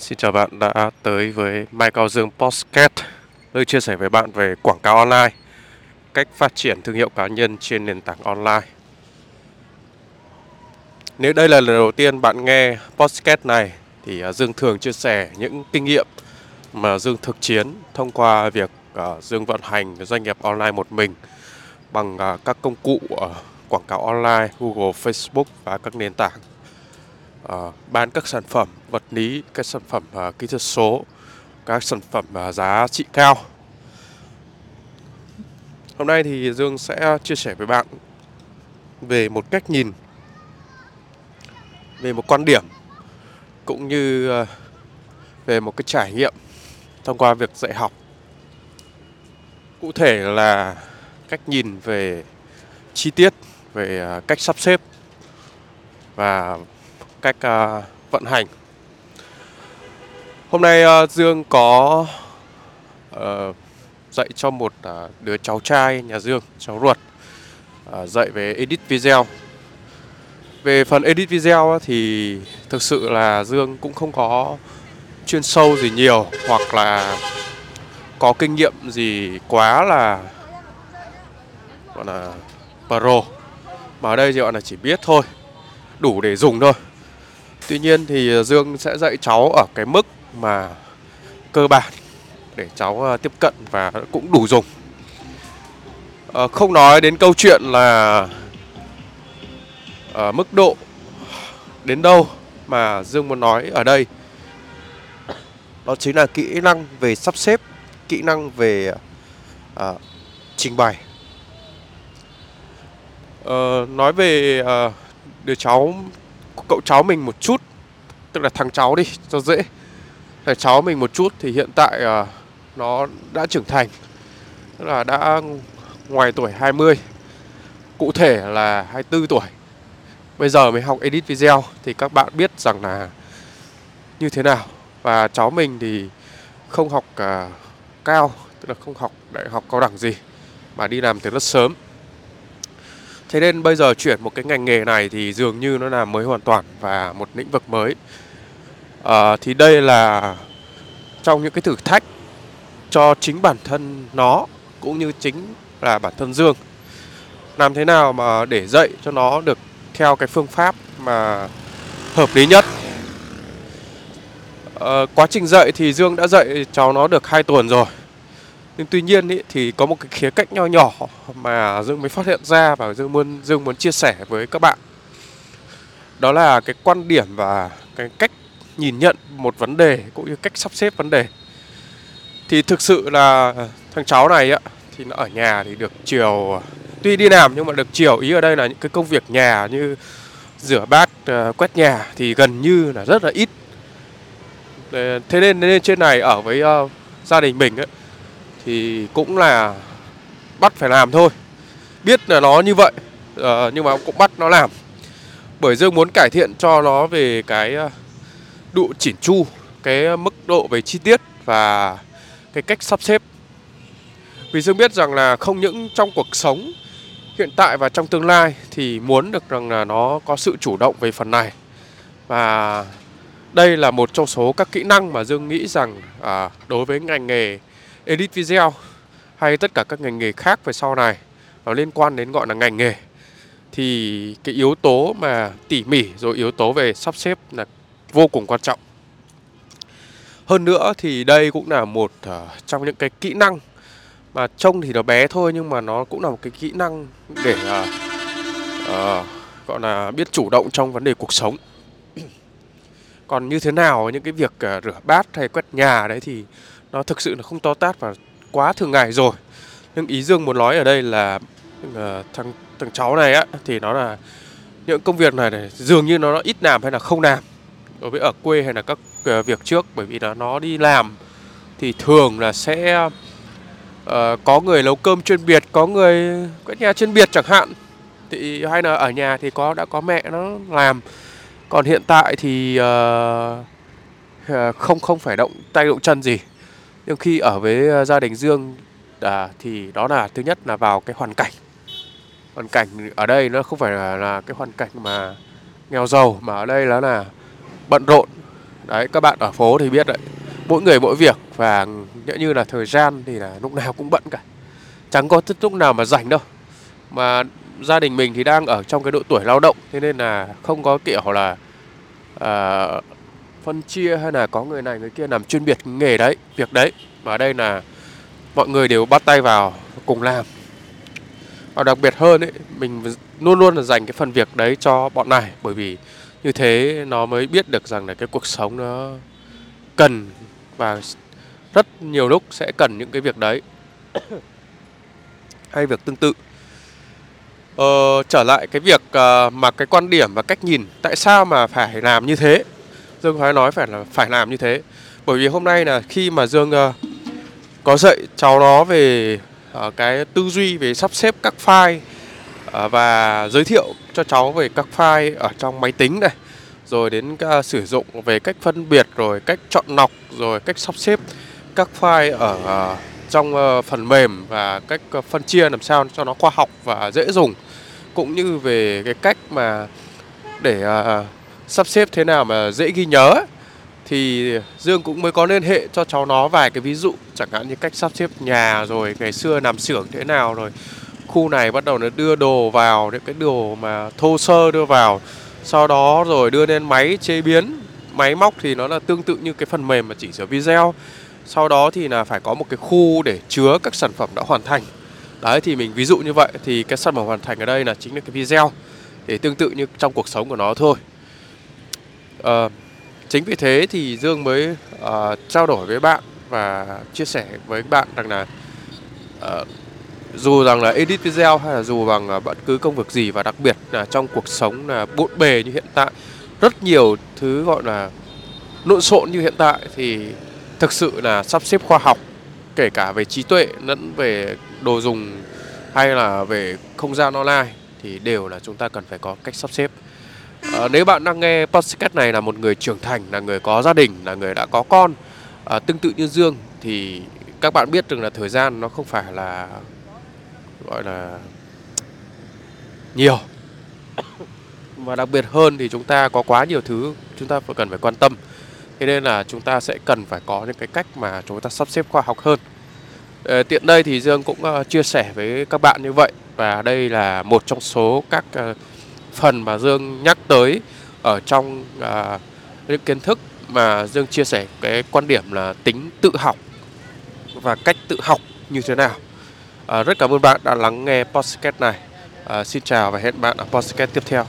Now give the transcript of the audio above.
Xin chào bạn đã tới với Mai Cao Dương Podcast Nơi chia sẻ với bạn về quảng cáo online Cách phát triển thương hiệu cá nhân trên nền tảng online. Nếu đây là lần đầu tiên bạn nghe podcast này Thì à, Dương thường chia sẻ những kinh nghiệm mà Dương thực chiến Thông qua việc à, Dương vận hành doanh nghiệp online một mình Bằng à, các công cụ quảng cáo online Google, Facebook và các nền tảng uh, bán các sản phẩm vật lý, các sản phẩm uh, kỹ thuật số, các sản phẩm uh, giá trị cao. Hôm nay thì Dương sẽ chia sẻ với bạn về một cách nhìn, về một quan điểm cũng như uh, về một cái trải nghiệm thông qua việc dạy học. Cụ thể là cách nhìn về chi tiết, về cách sắp xếp và cách uh, vận hành. Hôm nay uh, Dương có uh, dạy cho một uh, đứa cháu trai nhà Dương, cháu ruột, uh, dạy về edit video. Về phần edit video thì thực sự là Dương cũng không có chuyên sâu gì nhiều hoặc là có kinh nghiệm gì quá là gọi là pro mà ở đây thì gọi là chỉ biết thôi đủ để dùng thôi Tuy nhiên thì ờ, Dương sẽ dạy cháu ở cái mức mà cơ bản để cháu ờ, tiếp cận và cũng đủ dùng. À, không nói đến câu chuyện là à, mức độ đến đâu mà Dương muốn nói ở đây đó chính là kỹ năng về sắp xếp, kỹ năng về à, trình bày. À, nói về à, đứa cháu cậu cháu mình một chút. Tức là thằng cháu đi cho dễ. Thằng cháu mình một chút thì hiện tại uh, nó đã trưởng thành. Tức là đã ngoài tuổi 20 cụ thể là 24 tuổi. Bây giờ mới học edit video thì các bạn biết rằng là như thế nào. Và cháu mình thì không học uh, cao tức là không học đại học cao đẳng gì. Mà đi làm từ rất sớm. Thế nên bây giờ chuyển một cái ngành nghề này thì dường như nó là mới hoàn toàn và một lĩnh vực mới. À, thì đây là trong những cái thử thách cho chính bản thân nó cũng như chính là bản thân Dương. Làm thế nào mà để dạy cho nó được theo cái phương pháp mà hợp lý nhất. À, quá trình dạy thì Dương đã dạy cháu nó được 2 tuần rồi nhưng tuy nhiên ý, thì có một cái khía cạnh nho nhỏ mà Dương mới phát hiện ra và Dương muốn Dương muốn chia sẻ với các bạn. Đó là cái quan điểm và cái cách nhìn nhận một vấn đề cũng như cách sắp xếp vấn đề. Thì thực sự là thằng cháu này á thì nó ở nhà thì được chiều tuy đi làm nhưng mà được chiều ý ở đây là những cái công việc nhà như rửa bát, ờ, quét nhà thì gần như là rất là ít. Ờ, thế nên, nên trên này ở với uh, gia đình mình ấy thì cũng là bắt phải làm thôi. Biết là nó như vậy uh, nhưng mà cũng bắt nó làm. Bởi dương muốn cải thiện cho nó về cái ờ, độ chỉn chu cái mức độ về chi tiết và cái cách sắp xếp. Vì dương biết rằng là không những trong cuộc sống hiện tại và trong tương lai thì muốn được rằng là nó có sự chủ động về phần này. Và đây là một trong số các kỹ năng mà dương nghĩ rằng à, đối với ngành nghề edit video hay tất cả các ngành nghề khác về sau này nó liên quan đến gọi là ngành nghề thì cái yếu tố mà tỉ mỉ rồi yếu tố về sắp xếp là vô cùng quan trọng. Hơn nữa thì đây cũng là một uh, trong những cái kỹ năng mà trông thì nó bé thôi nhưng mà nó cũng là một cái kỹ năng để uh, uh, gọi là biết chủ động trong vấn đề cuộc sống. Còn như thế nào những cái việc uh, rửa bát hay quét nhà đấy thì nó thực sự là không to tát và quá thường ngày rồi. Nhưng ý dương muốn nói ở đây là ờ, thằng thằng cháu này á thì nó là những công việc này, này dường như nó, nó ít làm hay là không làm. Đối với ở quê hay là các uh, việc trước bởi vì là nó đi làm thì thường là sẽ uh, có người nấu cơm chuyên biệt có người quét nhà chuyên biệt chẳng hạn. Thì hay là ở nhà thì có đã có mẹ nó làm. Còn hiện tại thì uh, không không phải động tay động chân gì nhưng khi ở với ờ, gia đình Dương à, thì đó là thứ nhất là vào cái hoàn cảnh. Hoàn cảnh ở đây nó không phải là, là cái hoàn cảnh mà nghèo giàu mà ở đây nó là bận rộn. Đấy các bạn ở phố thì biết đấy. Mỗi người mỗi việc và nhỡ như là thời gian thì là lúc nào cũng bận cả. Chẳng có lúc nào mà rảnh đâu. Mà gia đình mình thì đang ở trong cái độ tuổi lao động thế nên là không có kiểu là à, phân chia hay là có người này người kia làm chuyên biệt nghề đấy việc đấy. Mà ở đây là mọi người đều bắt tay vào cùng làm. Và đặc biệt hơn ấy mình luôn luôn là dành cái phần việc đấy cho bọn này bởi vì như thế nó mới biết được rằng là cái cuộc sống nó cần và rất nhiều lúc sẽ cần những cái việc đấy. Hay việc tương tự. Ờ, trở lại cái việc uh, mà cái quan điểm và cách nhìn tại sao mà phải làm như thế? Dương phải nói phải là phải làm như thế. Bởi vì hôm nay là khi mà dương uh, có dạy cháu nó về uh, cái tư duy về sắp xếp các file uh, và giới thiệu cho cháu về các file ở trong máy tính này rồi đến uh, sử dụng về cách phân biệt rồi cách chọn lọc rồi cách sắp xếp các file ở uh, trong uh, phần mềm và cách uh, phân chia làm sao cho nó khoa học và dễ dùng. Cũng như về cái cách mà để uh, sắp xếp thế nào mà dễ ghi nhớ thì Dương cũng mới có liên hệ cho cháu nó vài cái ví dụ, chẳng hạn như cách sắp xếp nhà rồi, ngày xưa làm xưởng thế nào rồi, khu này bắt đầu nó đưa đồ vào, những cái đồ mà thô sơ đưa vào, sau đó rồi đưa lên máy chế biến, máy móc thì nó là tương tự như cái phần mềm mà chỉnh sửa video, sau đó thì là phải có một cái khu để chứa các sản phẩm đã hoàn thành. Đấy, thì mình ví dụ như vậy, thì cái sản phẩm hoàn thành ở đây là chính là cái video để tương tự như trong cuộc sống của nó thôi à, chính vì thế thì dương mới uh, trao đổi với bạn và chia sẻ với bạn rằng là uh, dù rằng là edit video hay là dù bằng uh, bất cứ công việc gì và đặc biệt là trong cuộc sống là bộn bề như hiện tại rất nhiều thứ gọi là lộn xộn như hiện tại thì thực sự là sắp xếp khoa học kể cả về trí tuệ lẫn về đồ dùng hay là về không gian online thì đều là chúng ta cần phải có cách sắp xếp à, nếu bạn đang nghe podcast này là một người trưởng thành là người có gia đình là người đã có con à, tương tự như dương thì các bạn biết rằng là thời gian nó không phải là gọi là nhiều. Và đặc biệt hơn thì chúng ta có quá nhiều thứ chúng ta phải cần phải quan tâm. Thế nên là chúng ta sẽ cần phải có những cái cách mà chúng ta sắp xếp khoa học hơn. À, tiện đây thì dương cũng uh, chia sẻ với các bạn như vậy. Và đây là một trong số các uh, phần mà dương nhắc tới ở trong à, những kiến thức mà dương chia sẻ cái quan điểm là tính tự học và cách tự học như thế nào. À, rất cảm ơn bạn đã lắng nghe podcast này. À, xin chào và hẹn bạn ở podcast tiếp theo.